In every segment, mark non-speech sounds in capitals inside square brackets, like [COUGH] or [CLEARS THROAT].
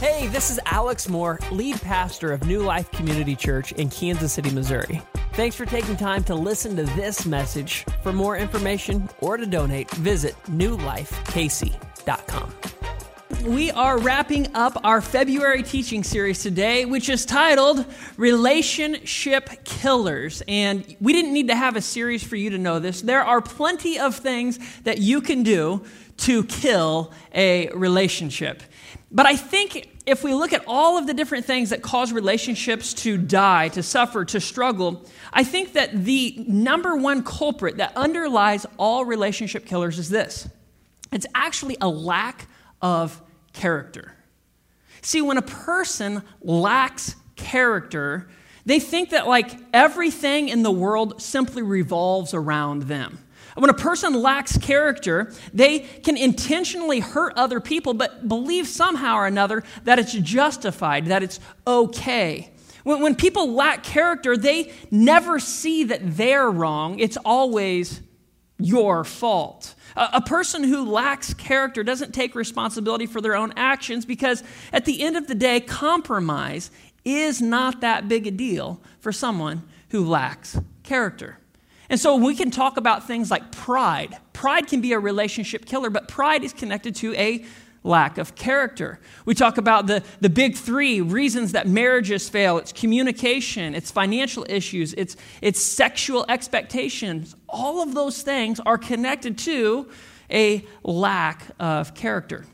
Hey, this is Alex Moore, lead pastor of New Life Community Church in Kansas City, Missouri. Thanks for taking time to listen to this message. For more information or to donate, visit newlifekc.com. We are wrapping up our February teaching series today, which is titled Relationship Killers. And we didn't need to have a series for you to know this. There are plenty of things that you can do to kill a relationship. But I think if we look at all of the different things that cause relationships to die, to suffer, to struggle, I think that the number one culprit that underlies all relationship killers is this it's actually a lack of character. See, when a person lacks character, they think that like everything in the world simply revolves around them. When a person lacks character, they can intentionally hurt other people, but believe somehow or another that it's justified, that it's okay. When, when people lack character, they never see that they're wrong, it's always your fault. A, a person who lacks character doesn't take responsibility for their own actions because at the end of the day, compromise is not that big a deal for someone who lacks character. And so we can talk about things like pride. Pride can be a relationship killer, but pride is connected to a lack of character. We talk about the, the big three reasons that marriages fail it's communication, it's financial issues, it's, it's sexual expectations. All of those things are connected to a lack of character.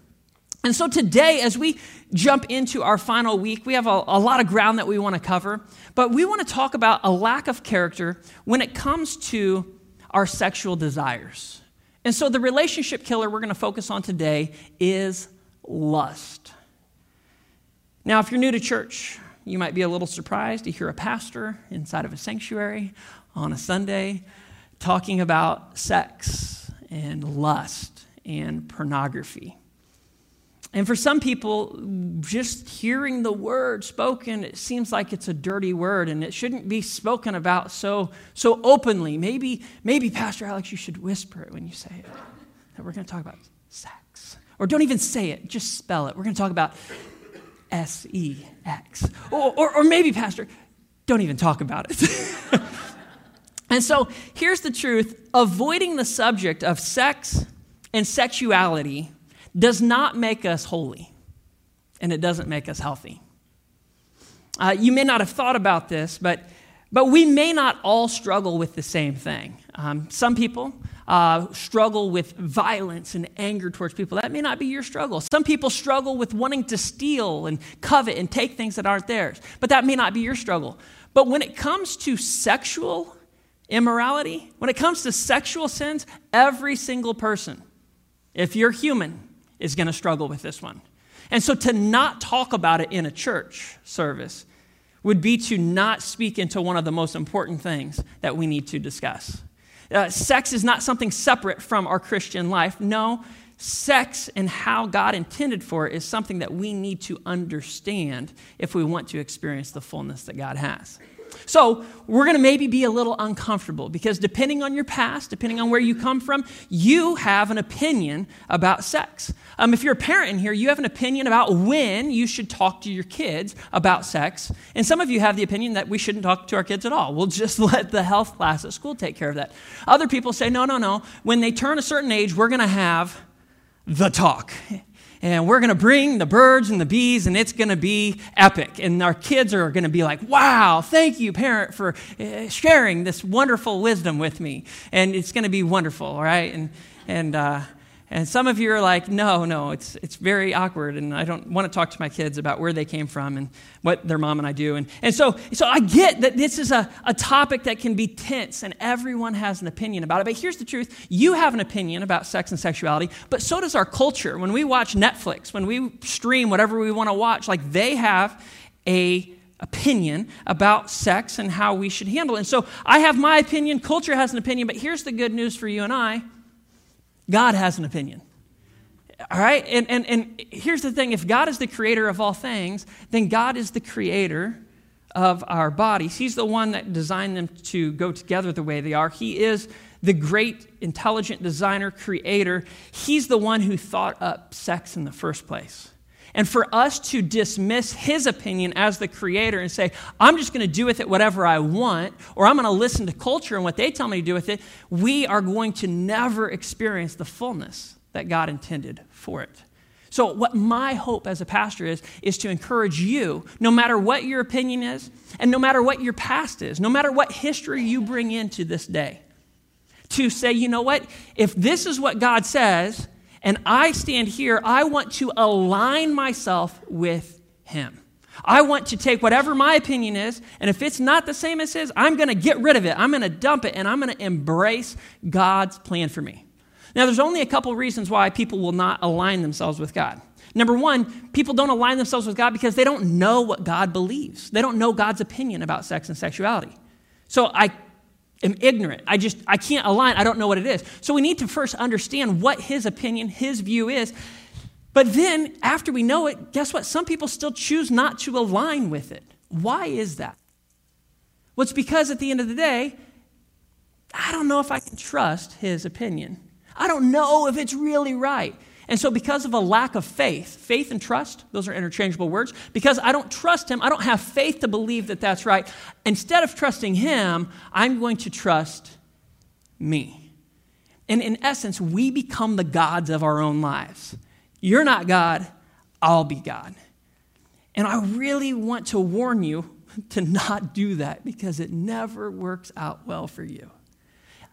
And so today, as we jump into our final week, we have a, a lot of ground that we want to cover, but we want to talk about a lack of character when it comes to our sexual desires. And so the relationship killer we're going to focus on today is lust. Now, if you're new to church, you might be a little surprised to hear a pastor inside of a sanctuary on a Sunday talking about sex and lust and pornography. And for some people, just hearing the word spoken, it seems like it's a dirty word and it shouldn't be spoken about so, so openly. Maybe, maybe, Pastor Alex, you should whisper it when you say it. That we're going to talk about sex. Or don't even say it, just spell it. We're going to talk about S E X. Or, or, or maybe, Pastor, don't even talk about it. [LAUGHS] and so here's the truth avoiding the subject of sex and sexuality does not make us holy, and it doesn't make us healthy. Uh, you may not have thought about this, but, but we may not all struggle with the same thing. Um, some people uh, struggle with violence and anger towards people. That may not be your struggle. Some people struggle with wanting to steal and covet and take things that aren't theirs, but that may not be your struggle. But when it comes to sexual immorality, when it comes to sexual sins, every single person, if you're human, is going to struggle with this one. And so to not talk about it in a church service would be to not speak into one of the most important things that we need to discuss. Uh, sex is not something separate from our Christian life. No, sex and how God intended for it is something that we need to understand if we want to experience the fullness that God has. So, we're going to maybe be a little uncomfortable because depending on your past, depending on where you come from, you have an opinion about sex. Um, if you're a parent in here, you have an opinion about when you should talk to your kids about sex. And some of you have the opinion that we shouldn't talk to our kids at all. We'll just [LAUGHS] let the health class at school take care of that. Other people say, no, no, no. When they turn a certain age, we're going to have the talk and we're going to bring the birds and the bees, and it's going to be epic. And our kids are going to be like, wow, thank you, parent, for eh, sharing this wonderful wisdom with me. And it's going to be wonderful, right? And, and, uh, and some of you are like, no, no, it's, it's very awkward, and I don't want to talk to my kids about where they came from and what their mom and I do. And, and so, so I get that this is a, a topic that can be tense, and everyone has an opinion about it. But here's the truth you have an opinion about sex and sexuality, but so does our culture. When we watch Netflix, when we stream whatever we want to watch, like they have a opinion about sex and how we should handle it. And so I have my opinion, culture has an opinion, but here's the good news for you and I God has an opinion. All right? And, and, and here's the thing if God is the creator of all things, then God is the creator of our bodies. He's the one that designed them to go together the way they are. He is the great, intelligent designer, creator. He's the one who thought up sex in the first place. And for us to dismiss his opinion as the creator and say, I'm just going to do with it whatever I want, or I'm going to listen to culture and what they tell me to do with it, we are going to never experience the fullness that God intended for it. So, what my hope as a pastor is, is to encourage you, no matter what your opinion is, and no matter what your past is, no matter what history you bring into this day, to say, you know what, if this is what God says, and I stand here, I want to align myself with Him. I want to take whatever my opinion is, and if it's not the same as His, I'm going to get rid of it. I'm going to dump it, and I'm going to embrace God's plan for me. Now, there's only a couple reasons why people will not align themselves with God. Number one, people don't align themselves with God because they don't know what God believes. They don't know God's opinion about sex and sexuality. So I am ignorant. I just, I can't align. I don't know what it is. So we need to first understand what his opinion, his view is. But then, after we know it, guess what? Some people still choose not to align with it. Why is that? Well, it's because at the end of the day, I don't know if I can trust his opinion. I don't know if it's really right. And so, because of a lack of faith, faith and trust, those are interchangeable words, because I don't trust him, I don't have faith to believe that that's right. Instead of trusting him, I'm going to trust me. And in essence, we become the gods of our own lives. You're not God, I'll be God. And I really want to warn you [LAUGHS] to not do that because it never works out well for you.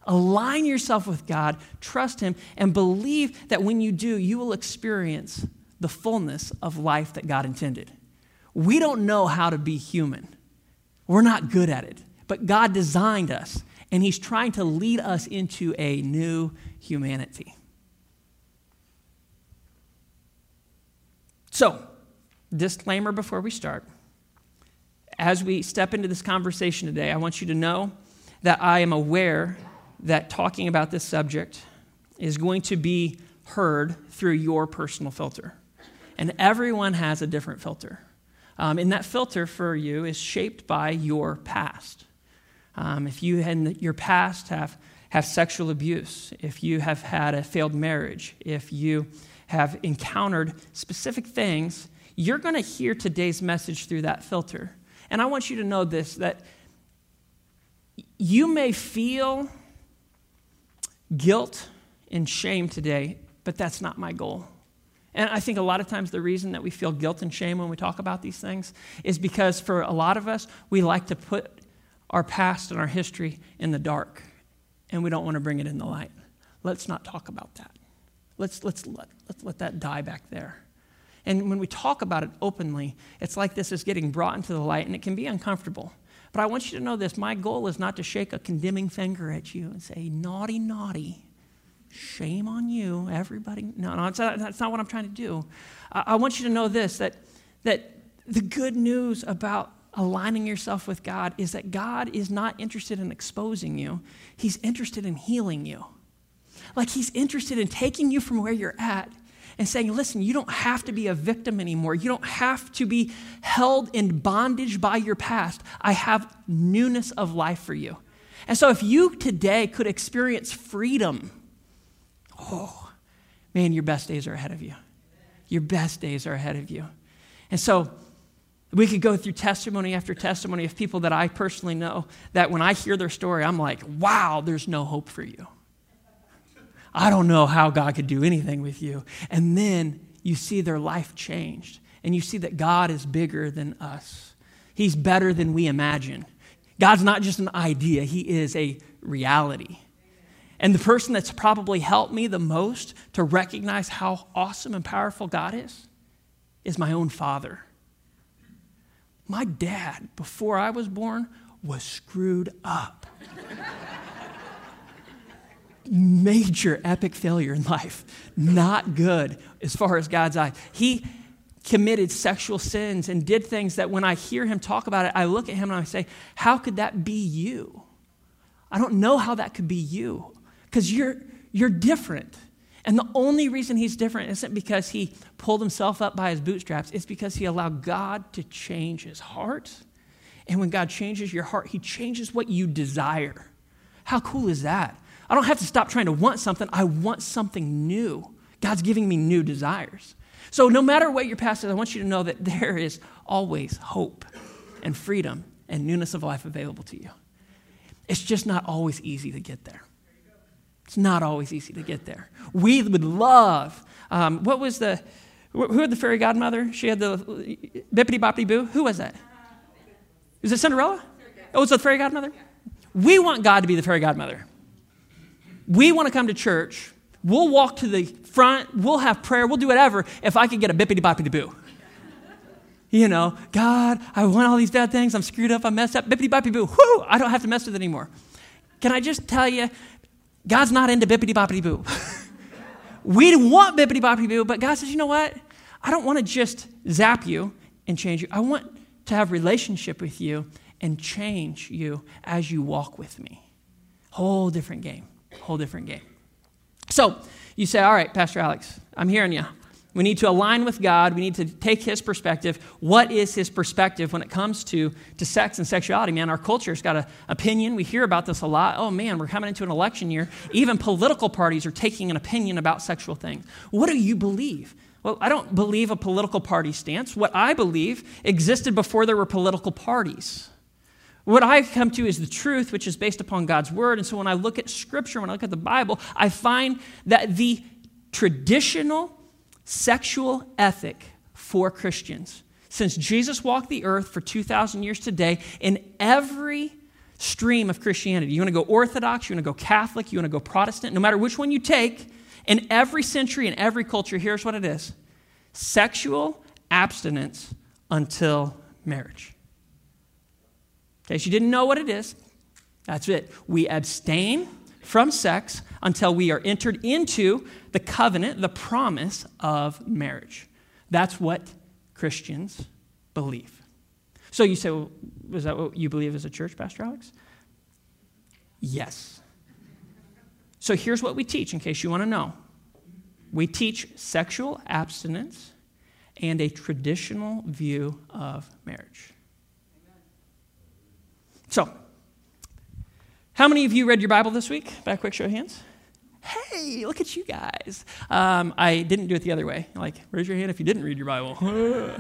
Align yourself with God, trust Him, and believe that when you do, you will experience the fullness of life that God intended. We don't know how to be human, we're not good at it, but God designed us, and He's trying to lead us into a new humanity. So, disclaimer before we start. As we step into this conversation today, I want you to know that I am aware that talking about this subject is going to be heard through your personal filter. And everyone has a different filter. Um, and that filter for you is shaped by your past. Um, if you in your past have, have sexual abuse, if you have had a failed marriage, if you have encountered specific things, you're going to hear today's message through that filter. And I want you to know this that you may feel guilt and shame today, but that's not my goal. And I think a lot of times the reason that we feel guilt and shame when we talk about these things is because for a lot of us, we like to put our past and our history in the dark, and we don't want to bring it in the light. Let's not talk about that. Let's, let's, let, let's let that die back there. And when we talk about it openly, it's like this is getting brought into the light, and it can be uncomfortable. But I want you to know this my goal is not to shake a condemning finger at you and say, naughty, naughty. Shame on you, everybody. No, no, that's not what I'm trying to do. I, want you to know this that, that the good news about aligning yourself with God is that God is not interested in exposing you, He's interested in healing you. Like He's interested in taking you from where you're at and saying, listen, you don't have to be a victim anymore. You don't have to be held in bondage by your past. I have newness of life for you. And so, if you today could experience freedom, oh, man, your best days are ahead of you. Your best days are ahead of you. And so, we could go through testimony after testimony of people that I personally know that when I hear their story, I'm like, wow, there's no hope for you. I don't know how God could do anything with you. And then you see their life changed, and you see that God is bigger than us. He's better than we imagine. God's not just an idea, He is a reality. And the person that's probably helped me the most to recognize how awesome and powerful God is is my own father. My dad, before I was born, was screwed up major epic failure in [LAUGHS] life. Not good as far as God's eye. He committed sexual sins and did things that when I hear him talk about it, I look at him and I say, How could that be you? I don't know how that could be you because you're, you're different. And the only reason he's different isn't because he pulled himself up by his bootstraps, it's because he allowed God to change his heart. And when God changes your heart, he changes what you desire. How cool is that? I don't have to stop trying to want something. I want something new. God's giving me new desires. So, no matter what your past is, I want you to know that [LAUGHS] there is always hope and freedom and newness of life available to you. It's just not always easy to get there. It's not always easy to get there. We would love, um, what was the, who had the fairy godmother? She had the bippity boppity boo. Who was that? Is it Cinderella? Oh, it was the fairy godmother? We want God to be the fairy godmother. We want to come to church. We'll walk to the front. We'll have prayer. We'll do whatever if I could get a bippity boppity boo. [LAUGHS] You know, God, I want all these bad things. I'm screwed up. I'm messed up. Bippity boppity boo. Whoo! I don't have to mess with it anymore. Can I just tell you, God's not into bippity boppity boo. [LAUGHS] we want bippity boppity boo, but God says, you know what? I don't want to just zap you and change you. I want to have relationship with you and change you as you walk with me. Whole different game. Whole different game. So you say, all right, Pastor Alex, I'm hearing you. We need to align with God. We need to take His perspective. What is His perspective when it comes to, to sex and sexuality? Man, our culture's got an opinion. We hear about this a lot. Oh, man, we're coming into an election year. Even political parties are taking an opinion about sexual things. What do you believe? Well, I don't believe a political party stance. What I believe existed before there were political parties. What I come to is the truth, which is based upon God's word. And so when I look at Scripture, when I look at the Bible, I find that the traditional sexual ethic for Christians. Since Jesus walked the earth for 2,000 years today, in every stream of Christianity, you want to go Orthodox, you want to go Catholic, you want to go Protestant, no matter which one you take, in every century, in every culture, here's what it is sexual abstinence until marriage. So you didn't know what it is. That's it. We abstain from sex until we are entered into the covenant, the promise of marriage. That's what Christians believe. So you say, well, is that what you believe as a church, Pastor Alex? Yes. So here's what we teach, in case you want to know we teach sexual abstinence and a traditional view of marriage. So, how many of you read your Bible this week? By a quick show of hands. Hey, look at you guys. Um, I didn't do it the other way. Like, raise your hand if you didn't read your Bible. [LAUGHS] uh,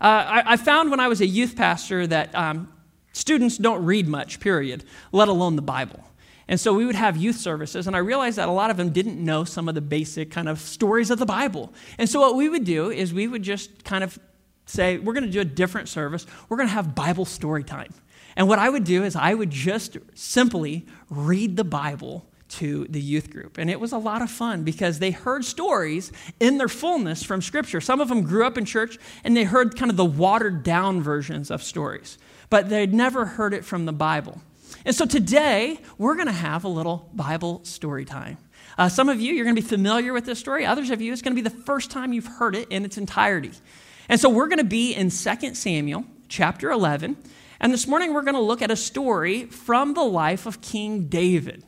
I, I, found when I was a youth pastor that um, students don't read much, period, let alone the Bible. And so we would have youth services, and I realized that a lot of them didn't know some of the basic kind of stories of the Bible. And so what we would do is we would just kind of say, we're going to do a different service. We're going to have Bible story time. And what I would do is I would just simply read the Bible to the youth group. And it was a lot of fun because they heard stories in their fullness from Scripture. Some of them grew up in church and they heard kind of the watered down versions of stories, but they'd never heard it from the Bible. And so today, we're going to have a little Bible story time. Uh, some of you, you're going to be familiar with this story. Others of you, it's going to be the first time you've heard it in its entirety. And so we're going to be in 2 Samuel chapter 11. And this morning we're going to look at a story from the life of King David.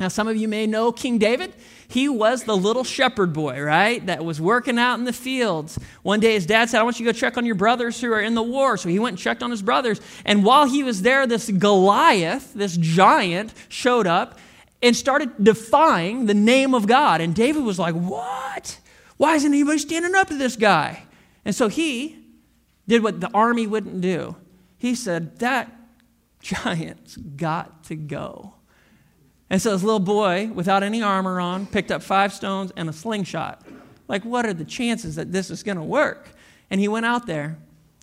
Now, some of you may know King David. He was the little shepherd boy, right? That was working out in the fields. One day his dad said, I want you to go check on your brothers who are in the war. So he went and checked on his brothers. And while he was there, this Goliath, this giant, showed up and started defying the name of God. And David was like, What? Why isn't anybody standing up to this guy? And so he did what the army wouldn't do he said, That giant's got to go. And so this little boy, without any armor on, picked up five stones and a slingshot. Like, what are the chances that this is going to work? And he went out there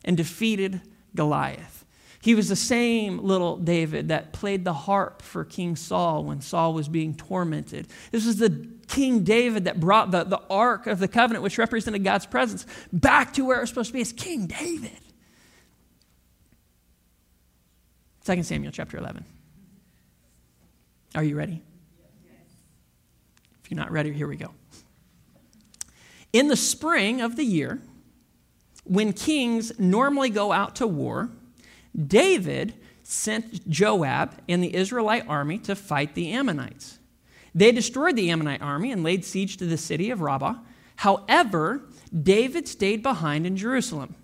and defeated Goliath. He was the same little David that played the harp for King Saul when Saul was being tormented. This was the King David that brought the, the Ark of the Covenant, which represented God's presence, back to where it was supposed to be. It's King David. 2 Samuel chapter 11. Are you ready? If you're not ready, here we go. In the spring of the year, when kings normally go out to war, David sent Joab and the Israelite army to fight the Ammonites. They destroyed the Ammonite army and laid siege to the city of Rabbah. However, David stayed behind in Jerusalem.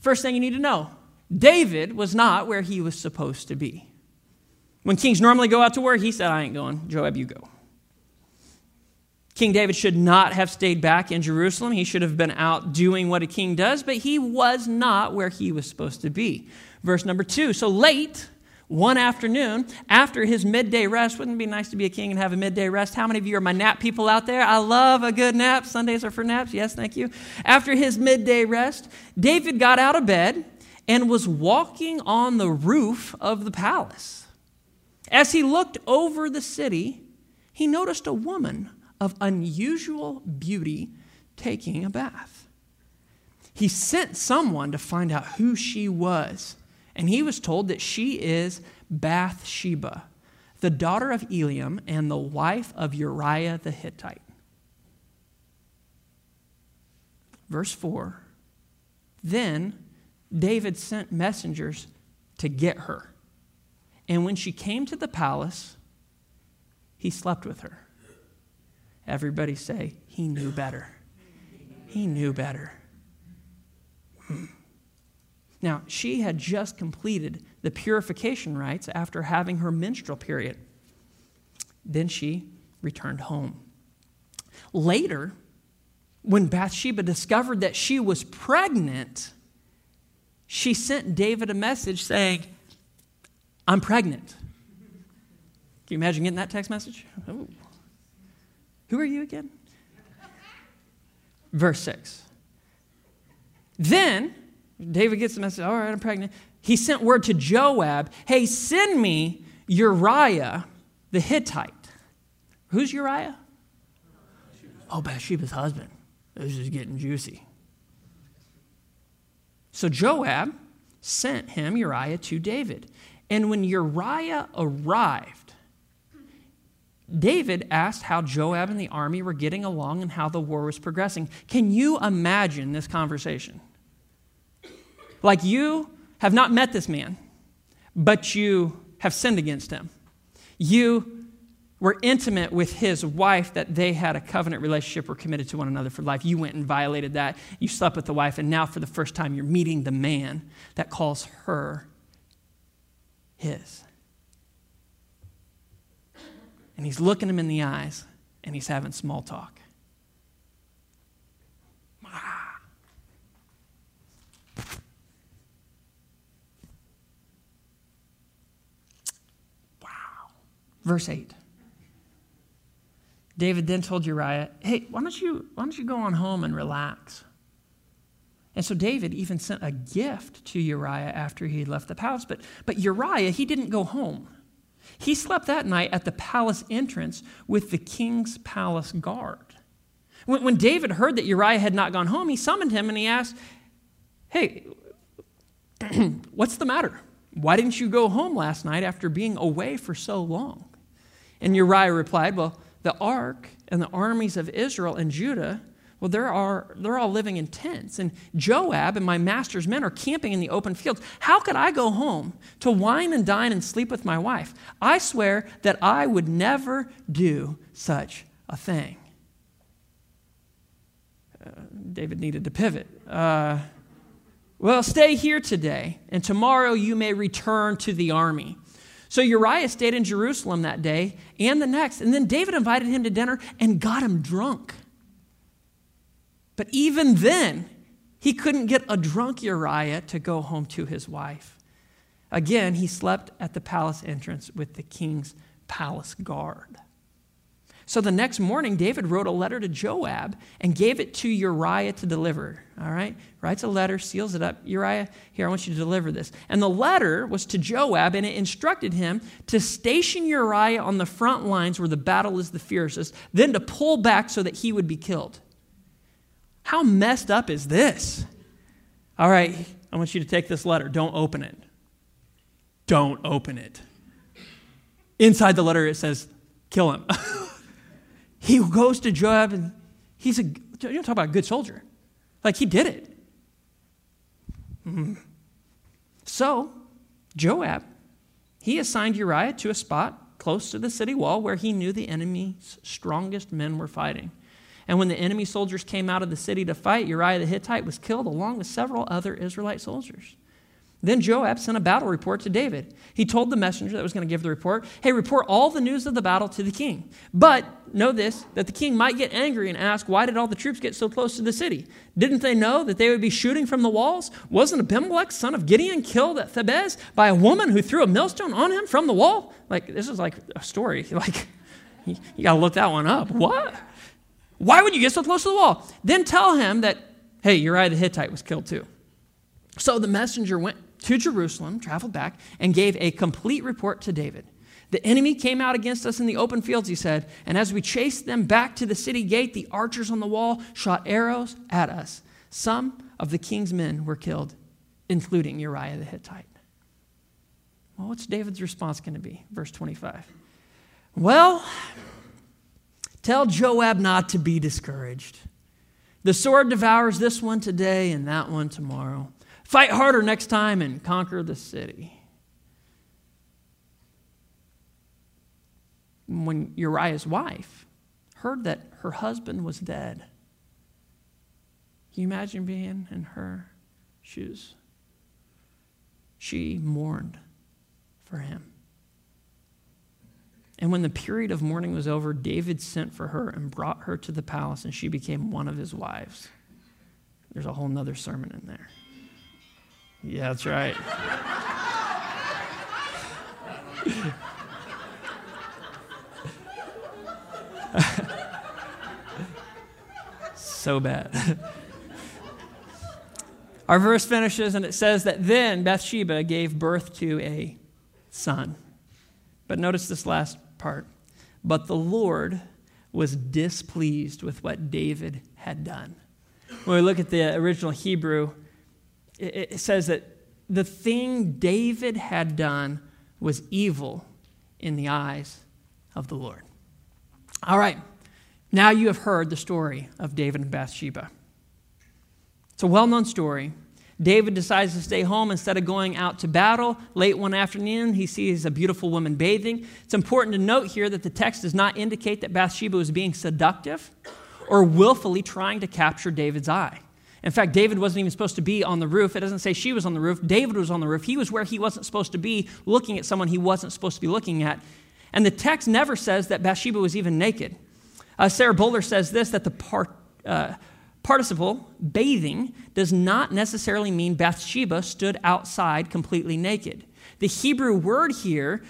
First thing you need to know David was not where he was supposed to be. When kings normally go out to war, he said, I ain't going. Joab, you go. King David should not have stayed back in Jerusalem. He should have been out doing what a king does, but he was not where he was supposed to be. Verse number two. So late one afternoon, after his midday rest, wouldn't it be nice to be a king and have a midday rest? How many of you are my nap people out there? I love a good nap. Sundays are for naps. Yes, thank you. After his midday rest, David got out of bed and was walking on the roof of the palace. As he looked over the city, he noticed a woman of unusual beauty taking a bath. He sent someone to find out who she was, and he was told that she is Bathsheba, the daughter of Eliam and the wife of Uriah the Hittite. Verse 4 Then David sent messengers to get her. And when she came to the palace, he slept with her. Everybody say, He knew better. He knew better. Hmm. Now, she had just completed the purification rites after having her menstrual period. Then she returned home. Later, when Bathsheba discovered that she was pregnant, she sent David a message saying, I'm pregnant. Can you imagine getting that text message? Ooh. Who are you again? Verse 6. Then David gets the message, all right, I'm pregnant. He sent word to Joab, hey, send me Uriah the Hittite. Who's Uriah? Oh, Bathsheba's husband. This is getting juicy. So Joab sent him, Uriah, to David. And when Uriah arrived, David asked how Joab and the army were getting along and how the war was progressing. Can you imagine this conversation? Like you have not met this man, but you have sinned against him. You were intimate with his wife, that they had a covenant relationship, were committed to one another for life. You went and violated that. You slept with the wife, and now for the first time, you're meeting the man that calls her his. And he's looking him in the eyes and he's having small talk. Wow. Verse 8. David then told Uriah, Hey, why don't you, why don't you go on home and relax? And so David even sent a gift to Uriah after he left the palace. But, but Uriah, he didn't go home. He slept that night at the palace entrance with the king's palace guard. When, when David heard that Uriah had not gone home, he summoned him and he asked, Hey, [CLEARS THROAT] what's the matter? Why didn't you go home last night after being away for so long? And Uriah replied, Well, the ark and the armies of Israel and Judah well, they're, are, they're all living in tents, and Joab and my master's men are camping in the open fields. How could I go home to wine and dine and sleep with my wife? I swear that I would never do such a thing. Uh, David needed to pivot. Uh, well, stay here today, and tomorrow you may return to the army. So Uriah stayed in Jerusalem that day and the next, and then David invited him to dinner and got him drunk. But even then, he couldn't get a drunk Uriah to go home to his wife. Again, he slept at the palace entrance with the king's palace guard. So the next morning, David wrote a letter to Joab and gave it to Uriah to deliver. All right? Writes a letter, seals it up. Uriah, here, I want you to deliver this. And the letter was to Joab, and it instructed him to station Uriah on the front lines where the battle is the fiercest, then to pull back so that he would be killed. How messed up is this? All right, I want you to take this letter. Don't open it. Don't open it. Inside the letter, it says, kill him. [LAUGHS] he goes to Joab, and he's a, you know, talk about a good soldier. Like, he did it. Mm-hmm. So, Joab, he assigned Uriah to a spot close to the city wall where he knew the enemy's strongest men were fighting. And when the enemy soldiers came out of the city to fight, Uriah the Hittite was killed along with several other Israelite soldiers. Then Joab sent a battle report to David. He told the messenger that was going to give the report, Hey, report all the news of the battle to the king. But know this, that the king might get angry and ask, Why did all the troops get so close to the city? Didn't they know that they would be shooting from the walls? Wasn't Abimelech, son of Gideon, killed at Thebez by a woman who threw a millstone on him from the wall? Like, this is like a story. [LAUGHS] Like, you, you got to look that one up. What? Why would you get so close to the wall? Then tell him that, hey, Uriah the Hittite was killed too. So the messenger went to Jerusalem, traveled back, and gave a complete report to David. The enemy came out against us in the open fields, he said, and as we chased them back to the city gate, the archers on the wall shot arrows at us. Some of the king's men were killed, including Uriah the Hittite. Well, what's David's response going to be? Verse 25. Well, tell Joab not to be discouraged. The sword devours this one today and that one tomorrow. Fight harder next time and conquer the city. When Uriah's wife heard that her husband was dead, can you imagine being in her shoes? She mourned for him. And when the period of mourning was over, David sent for her and brought her to the palace, and she became one of his wives. There's a whole nother sermon in there. Yeah, that's right. so bad. Our verse finishes and it says that then Bathsheba gave birth to a son. But notice this last part. But the Lord was displeased with what David had done. When we look at the original Hebrew, it, says that the thing David had done was evil in the eyes of the Lord. All right, now you have heard the story of David and Bathsheba. It's a well known story. David decides to stay home instead of going out to battle. Late one afternoon, he sees a beautiful woman bathing. It's important to note here that the text does not indicate that Bathsheba was being seductive or willfully trying to capture David's eye. In fact, David wasn't even supposed to be on the roof. It doesn't say she was on the roof. David was on the roof. He was where he wasn't supposed to be, looking at someone he wasn't supposed to be looking at. And the text never says that Bathsheba was even naked. Uh, Sarah Bowler says this that the part, uh, participle, bathing, does not necessarily mean Bathsheba stood outside completely naked. The Hebrew word here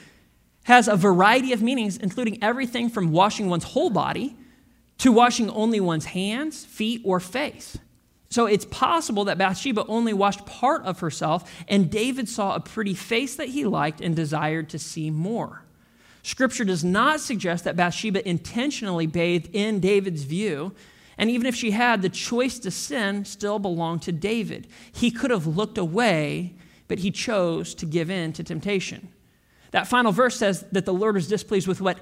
has a variety of meanings, including everything from washing one's whole body to washing only one's hands, feet, or face. So it's possible that Bathsheba only washed part of herself, and David saw a pretty face that he liked and desired to see more. Scripture does not suggest that Bathsheba intentionally bathed in David's view, and even if she had, the choice to sin still belonged to David. He could have looked away, but he chose to give in to temptation. That final verse says that the Lord was displeased with what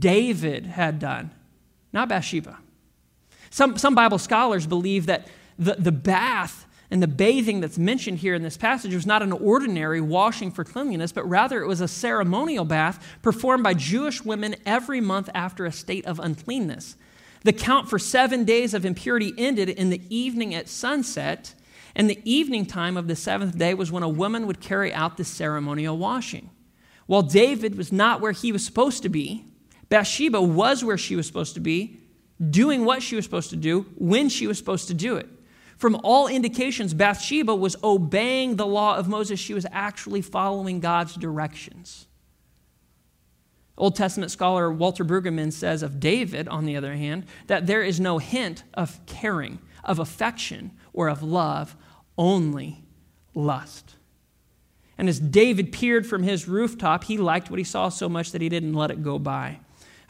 David had done, not Bathsheba. Some, some Bible scholars believe that the, the bath and the bathing that's mentioned here in this passage was not an ordinary washing for cleanliness, but rather it was a ceremonial bath performed by Jewish women every month after a state of uncleanness. The count for seven days of impurity ended in the evening at sunset, and the evening time of the seventh day was when a woman would carry out the ceremonial washing. While David was not where he was supposed to be, Bathsheba was where she was supposed to be, doing what she was supposed to do when she was supposed to do it. From all indications, Bathsheba was obeying the law of Moses. She was actually following God's directions. Old Testament scholar Walter Brueggemann says of David, on the other hand, that there is no hint of caring, of affection, or of love, only lust. And as David peered from his rooftop, he liked what he saw so much that he didn't let it go by.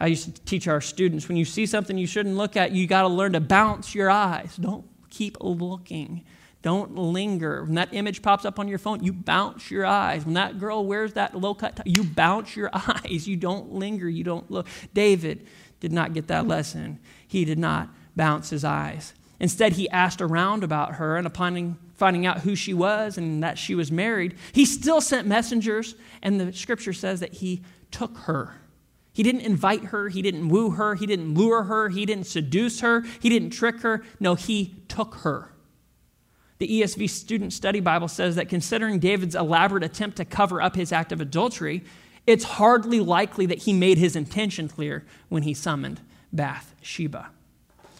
I used to teach our students when you see something you shouldn't look at, you got to learn to bounce your eyes. Don't keep looking. Don't linger. When that image pops up on your phone, you bounce your eyes. When that girl wears that low cut, you bounce your [LAUGHS] eyes. You don't linger. You don't look. David did not get that lesson. He did not bounce his eyes. Instead, he asked around about her, and upon finding out who she was and that she was married, he still sent messengers, and the scripture says that he took her. He didn't invite her, he didn't woo her, he didn't lure her, he didn't seduce her, he didn't trick her. No, he took her. The ESV Student Study Bible says that considering David's elaborate attempt to cover up his act of adultery, it's hardly likely that he made his intention clear when he summoned Bathsheba.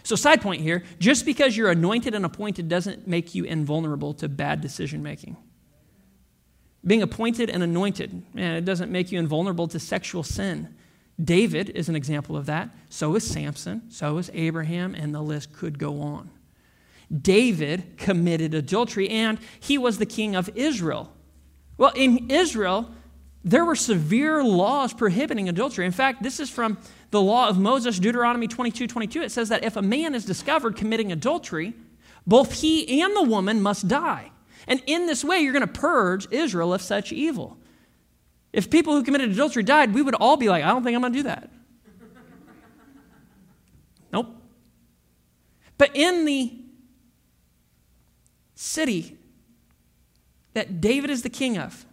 So, side point here just because you're anointed and appointed doesn't make you invulnerable to bad decision making. Being appointed and anointed, man, it doesn't make you invulnerable to sexual sin. David is an example of that. So is Samson. So is Abraham, and the list could go on. David committed adultery, and he was the king of Israel. Well, in Israel, there were severe laws prohibiting adultery. In fact, this is from the law of Moses, Deuteronomy 22 22. It says that if a man is discovered committing adultery, both he and the woman must die. And in this way, you're going to purge Israel of such evil. If people who committed adultery died, we would all be like, I don't think I'm going to do that. [LAUGHS] nope. But in the city that David is the king of,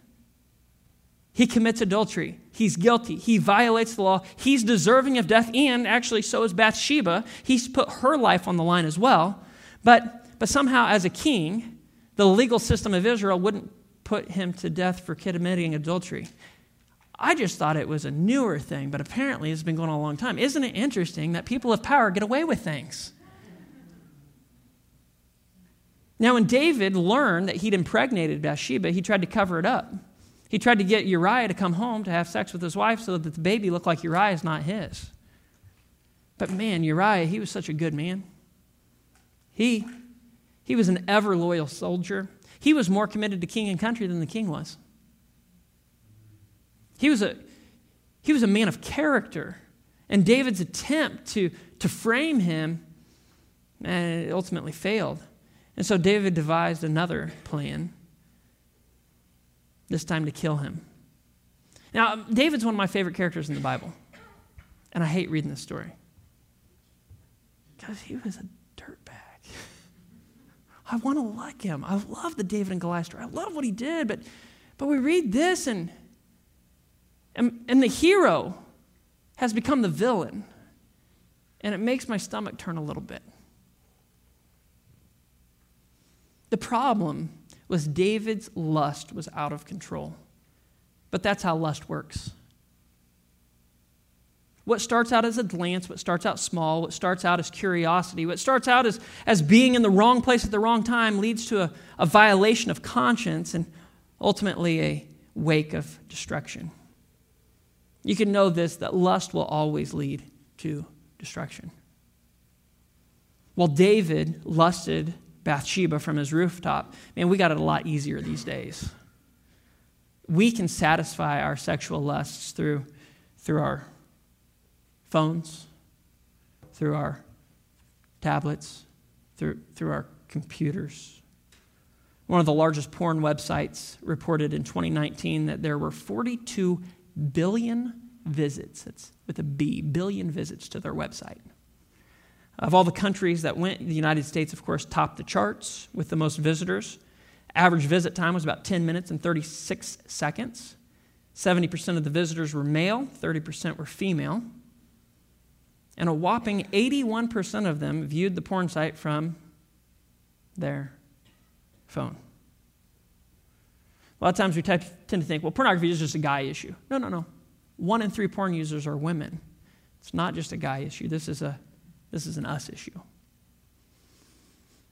he commits adultery. He's guilty. He violates the law. He's deserving of death, and actually, so is Bathsheba. He's put her life on the line as well. But, but somehow, as a king, the legal system of Israel wouldn't put him to death for committing adultery. I just thought it was a newer thing, but apparently it's been going on a long time. Isn't it interesting that people of power get away with things? Now, when David learned that he'd impregnated Bathsheba, he tried to cover it up. He tried to get Uriah to come home to have sex with his wife so that the baby looked like Uriah is not his. But man, Uriah, he was such a good man. He, he was an ever loyal soldier. He was more committed to king and country than the king was. He was a, he was a man of character. And David's attempt to, to frame him and it ultimately failed. And so David devised another plan, this time to kill him. Now, David's one of my favorite characters in the Bible. And I hate reading this story because he was a. I want to like him. I love the David and Goliath story. I love what he did, but, but we read this and and, and the hero has become the villain. And it makes my stomach turn a little bit. The problem was David's lust was out of control. But that's how lust works. What starts out as a glance, what starts out small, what starts out as curiosity, what starts out as, as being in the wrong place at the wrong time leads to a, a violation of conscience and ultimately a wake of destruction. You can know this that lust will always lead to destruction. While David lusted Bathsheba from his rooftop, man, we got it a lot easier these days. We can satisfy our sexual lusts through, through our phones, through our tablets, through, through our computers. One of the largest porn websites reported in 2019 that there were 42 billion visits. It's with a B, billion visits to their website. Of all the countries that went, the United States, of course, topped the charts with the most visitors. Average visit time was about 10 minutes and 36 seconds. 70% of the visitors were male, 30% were female. And a whopping 81% of them viewed the porn site from their phone. A lot of times we tend to think, well, pornography is just a guy issue. No, no, no. One in three porn users are women. It's not just a guy issue. This is, a, this is an us issue.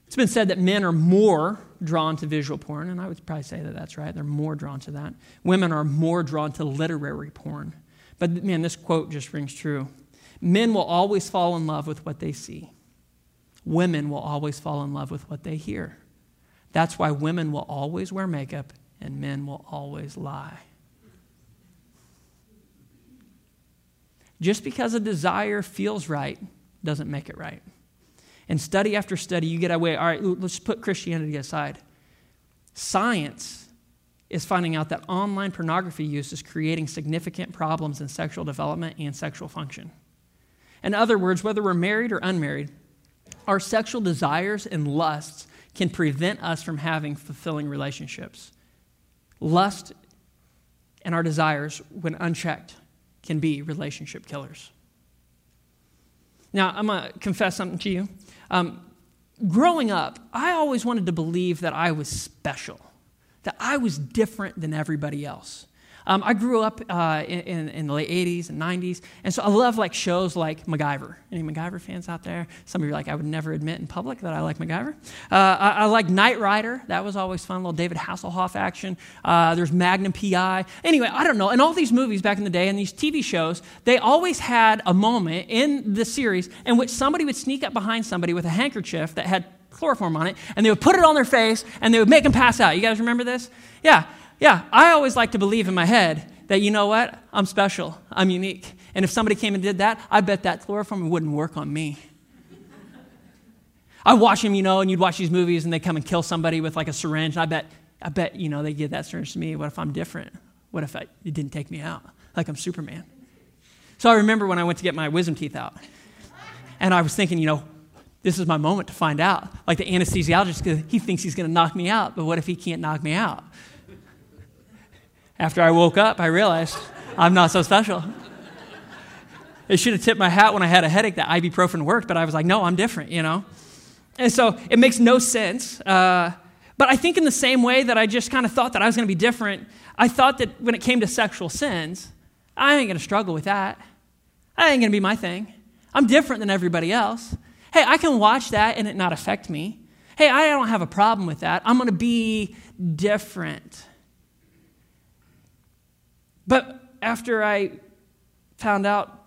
It's been said that men are more drawn to visual porn, and I would probably say that that's right. They're more drawn to that. Women are more drawn to literary porn. But man, this quote just rings true. Men will always fall in love with what they see, women will always fall in love with what they hear. That's why women will always wear makeup and men will always lie. Just because a desire feels right doesn't make it right. And study after study, you get away, all right, let's put Christianity aside. Science is finding out that online pornography use is creating significant problems in sexual development and sexual function. In other words, whether we're married or unmarried, our sexual desires and lusts can prevent us from having fulfilling relationships. Lust and our desires, when unchecked, can be relationship killers. Now, I'm going to confess something to you. Um, growing up, I always wanted to believe that I was special, that I was different than everybody else. Um, I grew up uh, in, in, the late 80s and 90s, and so I love like shows like MacGyver. Any MacGyver fans out there? Some of you are like, I would never admit in public that I like MacGyver. Uh, I, I, like Knight Rider. That was always fun, little David Hasselhoff action. Uh, there's Magnum PI. Anyway, I don't know. In all these movies back in the day and these TV shows, they always had a moment in the series in which somebody would sneak up behind somebody with a handkerchief that had chloroform on it, and they would put it on their face and they would make them pass out. You guys remember this? Yeah. Yeah, I always like to believe in my head that, you know what? I'm special. I'm unique. And if somebody came and did that, I bet that chloroform wouldn't work on me. [LAUGHS] I watch them, you know, and you'd watch these movies and they come and kill somebody with like a syringe. And I bet, I bet, you know, they give that syringe to me. What if I'm different? What if I, it didn't take me out? Like I'm Superman. So I remember when I went to get my wisdom teeth out. And I was thinking, you know, this is my moment to find out. Like the anesthesiologist, he thinks he's going to knock me out, but what if he can't knock me out? After I woke up, I realized I'm not so special. It should have tipped my hat when I had a headache that ibuprofen worked, but I was like, no, I'm different, you know? And so it makes no sense. Uh, but I think in the same way that I just kind of thought that I was going to be different, I thought that when it came to sexual sins, I ain't going to struggle with that. That ain't going to be my thing. I'm different than everybody else. Hey, I can watch that and it not affect me. Hey, I don't have a problem with that. I'm going to be different. But after I found out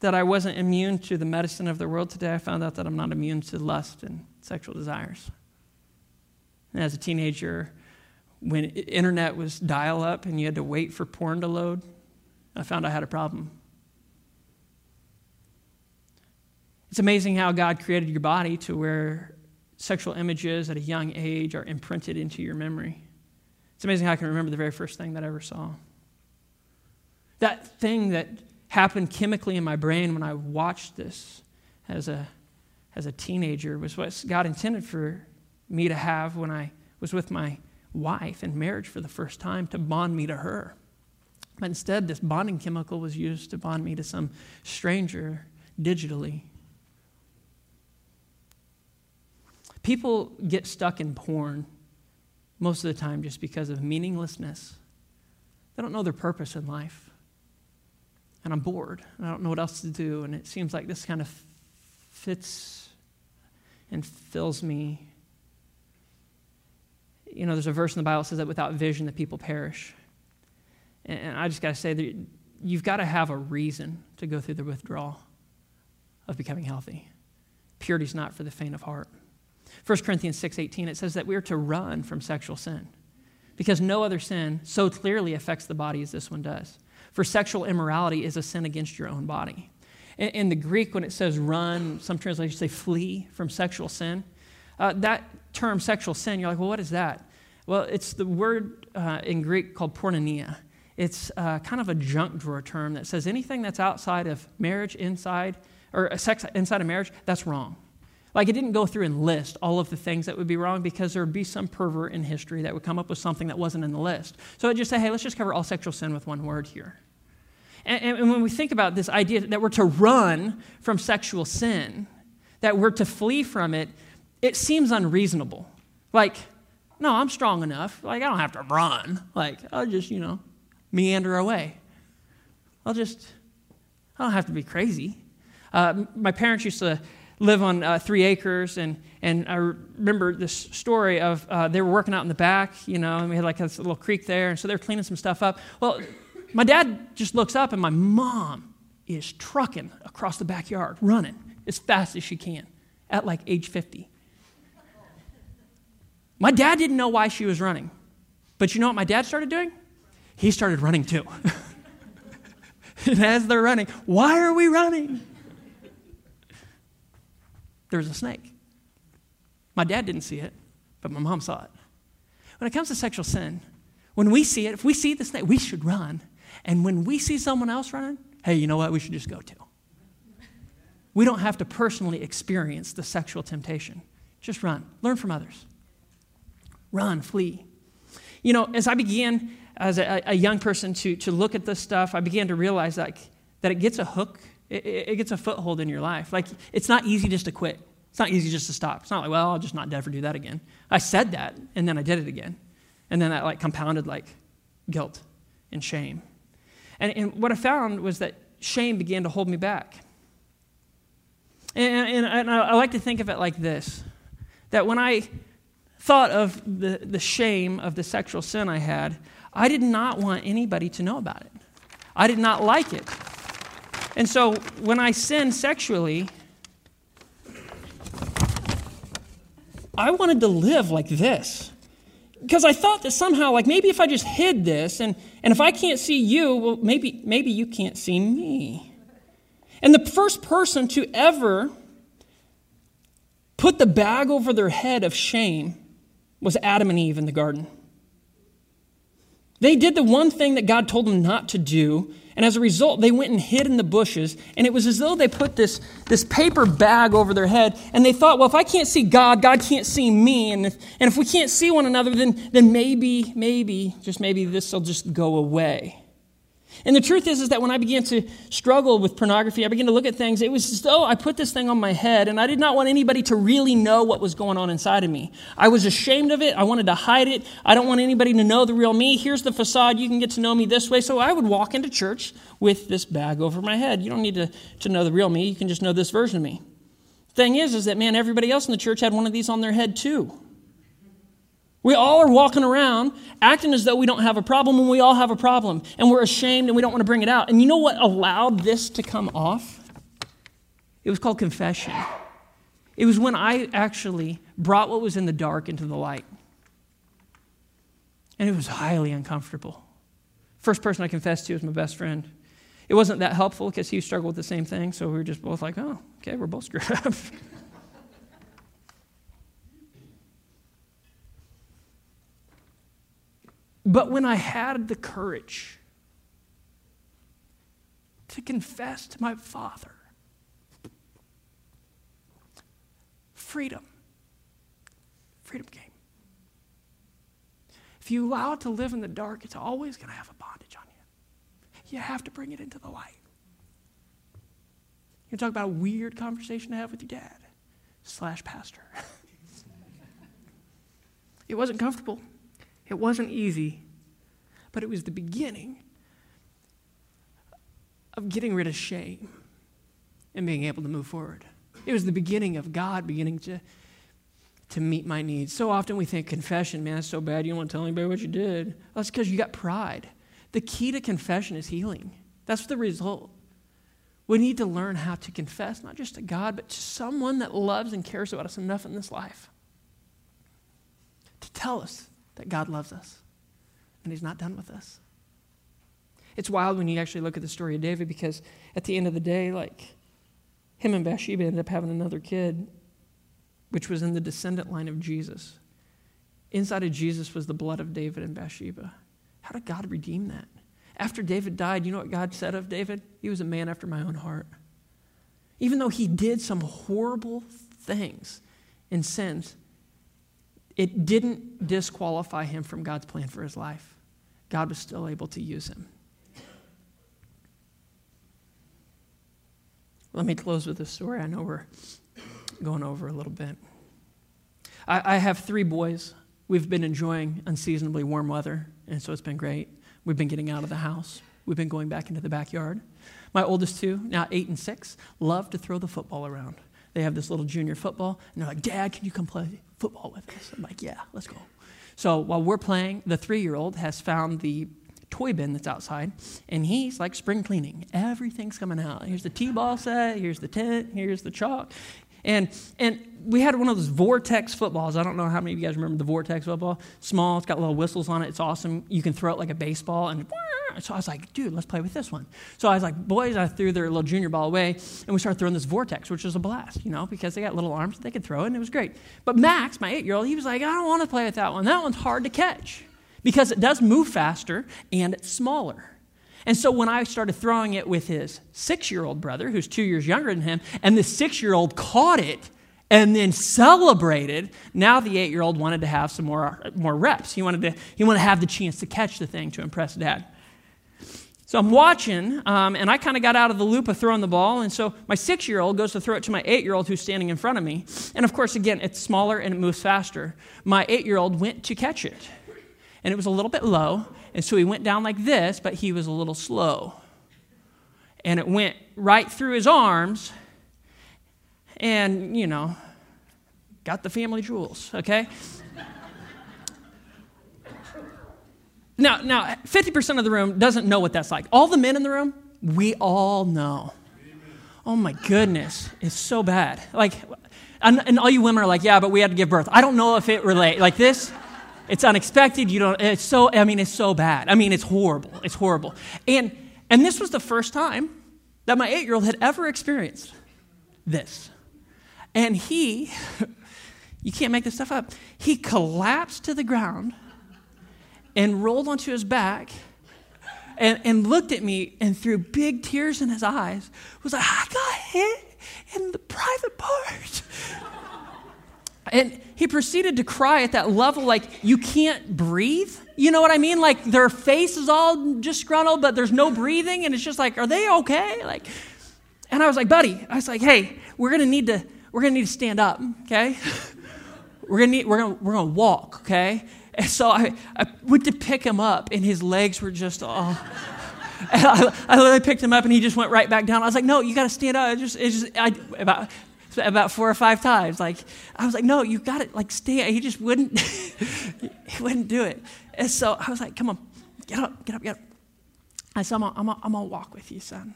that I wasn't immune to the medicine of the world today, I found out that I'm not immune to lust and sexual desires. And as a teenager, when internet was dial up and you had to wait for porn to load, I found I had a problem. It's amazing how God created your body to where sexual images at a young age are imprinted into your memory. It's amazing how I can remember the very first thing that I ever saw. That thing that happened chemically in my brain when I watched this as a, as a teenager was what God intended for me to have when I was with my wife in marriage for the first time to bond me to her. But instead, this bonding chemical was used to bond me to some stranger digitally. People get stuck in porn most of the time just because of meaninglessness. They don't know their purpose in life and I'm bored and I don't know what else to do. And it seems like this kind of fits and fills me. You know, there's a verse in the Bible that says that without vision, the people perish. And I just got to say that you've got to have a reason to go through the withdrawal of becoming healthy. Purity's not for the faint of heart. 1 Corinthians 6:18 it says that we are to run from sexual sin because no other sin so clearly affects the body as this one does. For sexual immorality is a sin against your own body. In, in the Greek, when it says run, some translations say flee from sexual sin. Uh, that term, sexual sin, you're like, well, what is that? Well, it's the word uh, in Greek called porneia. It's uh, kind of a junk drawer term that says anything that's outside of marriage, inside, or sex inside of marriage, that's wrong. Like it didn't go through and list all of the things that would be wrong because there would be some pervert in history that would come up with something that wasn't in the list. So it just say, hey, let's just cover all sexual sin with one word here. And, and when we think about this idea that we're to run from sexual sin, that we're to flee from it, it seems unreasonable. Like, no, I'm strong enough. Like, I don't have to run. Like, I'll just, you know, meander away. I'll just, I don't have to be crazy. Uh, my parents used to live on uh, three acres, and, and I remember this story of uh, they were working out in the back, you know, and we had like a little creek there, and so they were cleaning some stuff up. Well, my dad just looks up, and my mom is trucking across the backyard, running as fast as she can at like age 50. My dad didn't know why she was running. But you know what my dad started doing? He started running too. [LAUGHS] and as they're running, why are we running? There's a snake. My dad didn't see it, but my mom saw it. When it comes to sexual sin, when we see it, if we see the snake, we should run and when we see someone else running, hey, you know what? We should just go too. We don't have to personally experience the sexual temptation. Just run. Learn from others. Run, flee. You know, as I began as a, a young person to, to look at this stuff, I began to realize that, that it gets a hook, it, it gets a foothold in your life. Like, it's not easy just to quit. It's not easy just to stop. It's not like, well, I'll just not ever do that again. I said that, and then I did it again. And then that like compounded like guilt and shame. And, and what I found was that shame began to hold me back. And, and, and I like to think of it like this that when I thought of the, the shame of the sexual sin I had, I did not want anybody to know about it. I did not like it. And so when I sinned sexually, I wanted to live like this. Because I thought that somehow, like maybe if I just hid this, and, and if I can't see you, well, maybe, maybe you can't see me. And the first person to ever put the bag over their head of shame was Adam and Eve in the garden. They did the one thing that God told them not to do, and as a result, they went and hid in the bushes. And it was as though they put this, this paper bag over their head. And they thought, well, if I can't see God, God can't see me. And if, and if we can't see one another, then, then maybe, maybe, just maybe this will just go away. And the truth is, is that when I began to struggle with pornography, I began to look at things, it was as though I put this thing on my head and I did not want anybody to really know what was going on inside of me. I was ashamed of it. I wanted to hide it. I don't want anybody to know the real me. Here's the facade. You can get to know me this way. So I would walk into church with this bag over my head. You don't need to, to know the real me. You can just know this version of me. Thing is, is that, man, everybody else in the church had one of these on their head too. We all are walking around acting as though we don't have a problem when we all have a problem and we're ashamed and we don't want to bring it out. And you know what allowed this to come off? It was called confession. It was when I actually brought what was in the dark into the light. And it was highly uncomfortable. First person I confessed to was my best friend. It wasn't that helpful because he struggled with the same thing, so we were just both like, oh, okay, we're both screwed [LAUGHS] up. But when I had the courage to confess to my Father, freedom, freedom came. If you allow it to live in the dark, it's always going to have a bondage on you. You have to bring it into the light. You talk about a weird conversation to have with your dad slash pastor. [LAUGHS] it wasn't comfortable. It wasn't easy, but it was the beginning of getting rid of shame and being able to move forward. It was the beginning of God beginning to, to meet my needs. So often we think confession, man, it's so bad you don't want to tell anybody what you did. Well, that's because you got pride. The key to confession is healing. That's the result. We need to learn how to confess, not just to God, but to someone that loves and cares about us enough in this life to tell us that God loves us and He's not done with us. It's wild when you actually look at the story of David because at the end of the day, like, him and Bathsheba ended up having another kid, which was in the descendant line of Jesus. Inside of Jesus was the blood of David and Bathsheba. How did God redeem that? After David died, you know what God said of David? He was a man after my own heart. Even though he did some horrible things and sins, it didn't disqualify him from God's plan for his life. God was still able to use him. Let me close with this story. I know we're going over a little bit. I, I have three boys. We've been enjoying unseasonably warm weather, and so it's been great. We've been getting out of the house. We've been going back into the backyard. My oldest two, now eight and six, love to throw the football around. They have this little junior football, and they're like, Dad, can you come play football with us? I'm like, Yeah, let's go. So while we're playing, the three year old has found the toy bin that's outside, and he's like spring cleaning. Everything's coming out. Here's the T ball set, here's the tent, here's the chalk. And, and we had one of those Vortex footballs. I don't know how many of you guys remember the Vortex football. Small, it's got little whistles on it. It's awesome. You can throw it like a baseball, and so I was like, dude, let's play with this one. So I was like, boys, I threw their little junior ball away, and we started throwing this vortex, which was a blast, you know, because they got little arms, they could throw and it was great. But Max, my eight year old, he was like, I don't want to play with that one. That one's hard to catch because it does move faster and it's smaller. And so when I started throwing it with his six year old brother, who's two years younger than him, and the six year old caught it and then celebrated, now the eight year old wanted to have some more, uh, more reps. He wanted, to, he wanted to have the chance to catch the thing to impress dad. So I'm watching, um, and I kind of got out of the loop of throwing the ball. And so my six year old goes to throw it to my eight year old who's standing in front of me. And of course, again, it's smaller and it moves faster. My eight year old went to catch it, and it was a little bit low. And so he went down like this, but he was a little slow. And it went right through his arms, and, you know, got the family jewels, okay? Now, now, 50% of the room doesn't know what that's like. All the men in the room, we all know. Oh my goodness, it's so bad. Like, and, and all you women are like, yeah, but we had to give birth. I don't know if it relate like this. It's unexpected. You don't. It's so. I mean, it's so bad. I mean, it's horrible. It's horrible. And and this was the first time that my eight-year-old had ever experienced this. And he, [LAUGHS] you can't make this stuff up. He collapsed to the ground and rolled onto his back and, and looked at me and through big tears in his eyes was like, I got hit in the private part. and he proceeded to cry at that level like you can't breathe. You know what I mean? Like their face is all disgruntled, but there's no breathing, and it's just like, are they okay? Like, and I was like, buddy, I was like, hey, we're gonna need to, we're gonna need to stand up, okay? we're gonna need, we're gonna, we're gonna walk, okay? And so I, I went to pick him up, and his legs were just all. And I, I literally picked him up, and he just went right back down. I was like, "No, you got to stand up." It just, it just I, about about four or five times. Like I was like, "No, you got it. Like stay." He just wouldn't. [LAUGHS] he wouldn't do it. And so I was like, "Come on, get up, get up, get up." I said, "I'm gonna, I'm gonna, I'm gonna walk with you, son."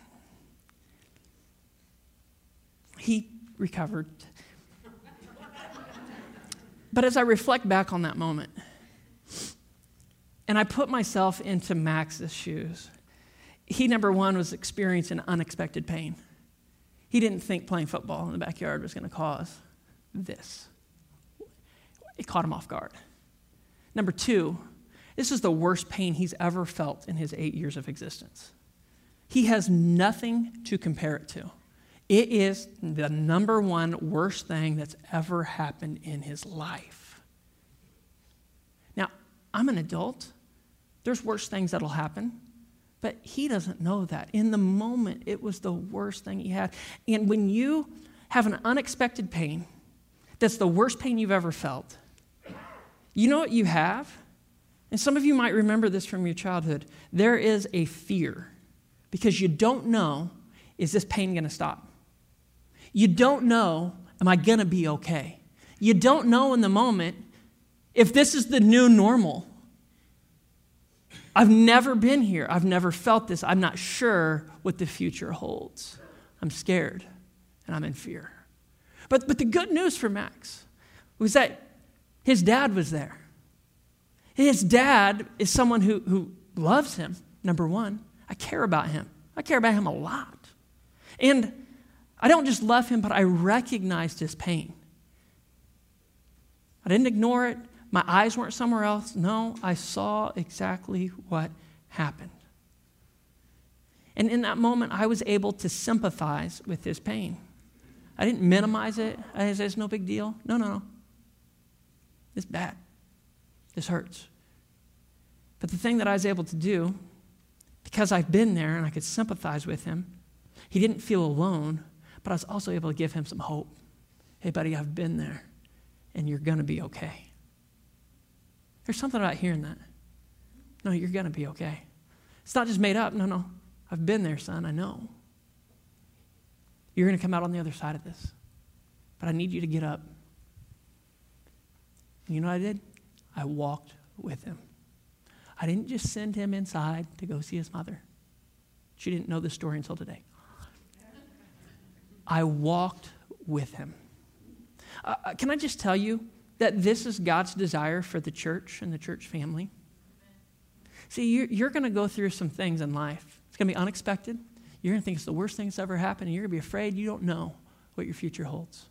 He recovered. but as I reflect back on that moment, and I put myself into Max's shoes. He, number one, was experiencing unexpected pain. He didn't think playing football in the backyard was going to cause this. It caught him off guard. Number two, this is the worst pain he's ever felt in his eight years of existence. He has nothing to compare it to. It is the number one worst thing that's ever happened in his life. Now, I'm an adult. There's worse things that'll happen. But he doesn't know that. In the moment, it was the worst thing he had. And when you have an unexpected pain, that's the worst pain you've ever felt, you know what you have? And some of you might remember this from your childhood. There is a fear because you don't know is this pain going to stop? You don't know, am I going to be okay? You don't know in the moment if this is the new normal. I've never been here. I've never felt this. I'm not sure what the future holds. I'm scared and I'm in fear. But, but the good news for Max was that his dad was there. His dad is someone who, who loves him, number one. I care about him. I care about him a lot. And I don't just love him, but I recognized his pain. I didn't ignore it. My eyes weren't somewhere else. No, I saw exactly what happened. And in that moment, I was able to sympathize with his pain. I didn't minimize it. I said, it's no big deal. No, no, no. It's bad. This hurts. But the thing that I was able to do, because I've been there and I could sympathize with him, he didn't feel alone, but I was also able to give him some hope. Hey, buddy, I've been there, and you're going to be okay. There's something about hearing that. No, you're going to be okay. It's not just made up. No, no. I've been there, son. I know. You're going to come out on the other side of this. But I need you to get up. And you know what I did? I walked with him. I didn't just send him inside to go see his mother. She didn't know the story until today. I walked with him. Uh, uh can I just tell you, that this is God's desire for the church and the church family? See, you're, going to go through some things in life. It's going to be unexpected. You're going to think it's the worst thing that's ever happened, and you're going to be afraid you don't know what your future holds.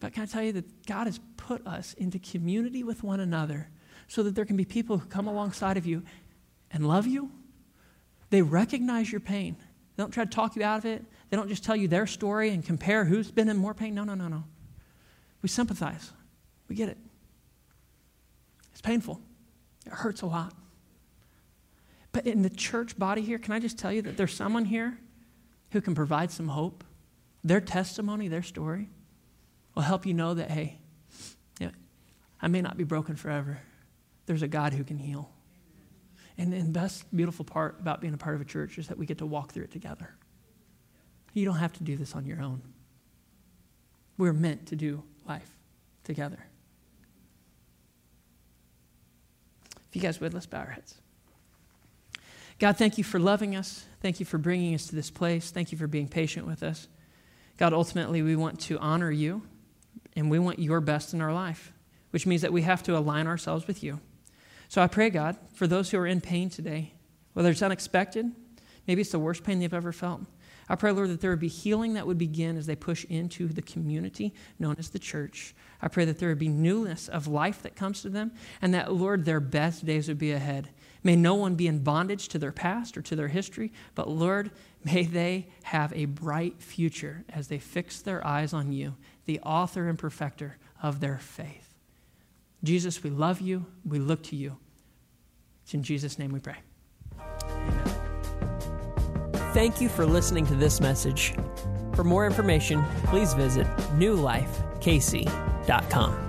But can I tell you that God has put us into community with one another so that there can be people who come alongside of you and love you? They recognize your pain. They don't try to talk you out of it. They don't just tell you their story and compare who's been in more pain. No, no, no, no. We sympathize. We get it. It's painful, it hurts a lot. But in the church body here, can I just tell you that there's someone here who can provide some hope? Their testimony, their story will help you know that, hey, I may not be broken forever. There's a God who can heal. And the best beautiful part about being a part of a church is that we get to walk through it together. You don't have to do this on your own. We're meant to do life together. If you guys would, let's bow our heads. God, thank you for loving us. Thank you for bringing us to this place. Thank you for being patient with us. God, ultimately, we want to honor you and we want your best in our life, which means that we have to align ourselves with you. So I pray, God, for those who are in pain today, whether it's unexpected, maybe it's the worst pain they've ever felt. I pray, Lord, that there would be healing that would begin as they push into the community known as the church. I pray that there would be newness of life that comes to them, and that, Lord, their best days would be ahead. May no one be in bondage to their past or to their history, but, Lord, may they have a bright future as they fix their eyes on you, the author and perfecter of their faith. Jesus, we love you. We look to you. It's in Jesus' name we pray. Thank you for listening to this message. For more information, please visit newlifekc.com.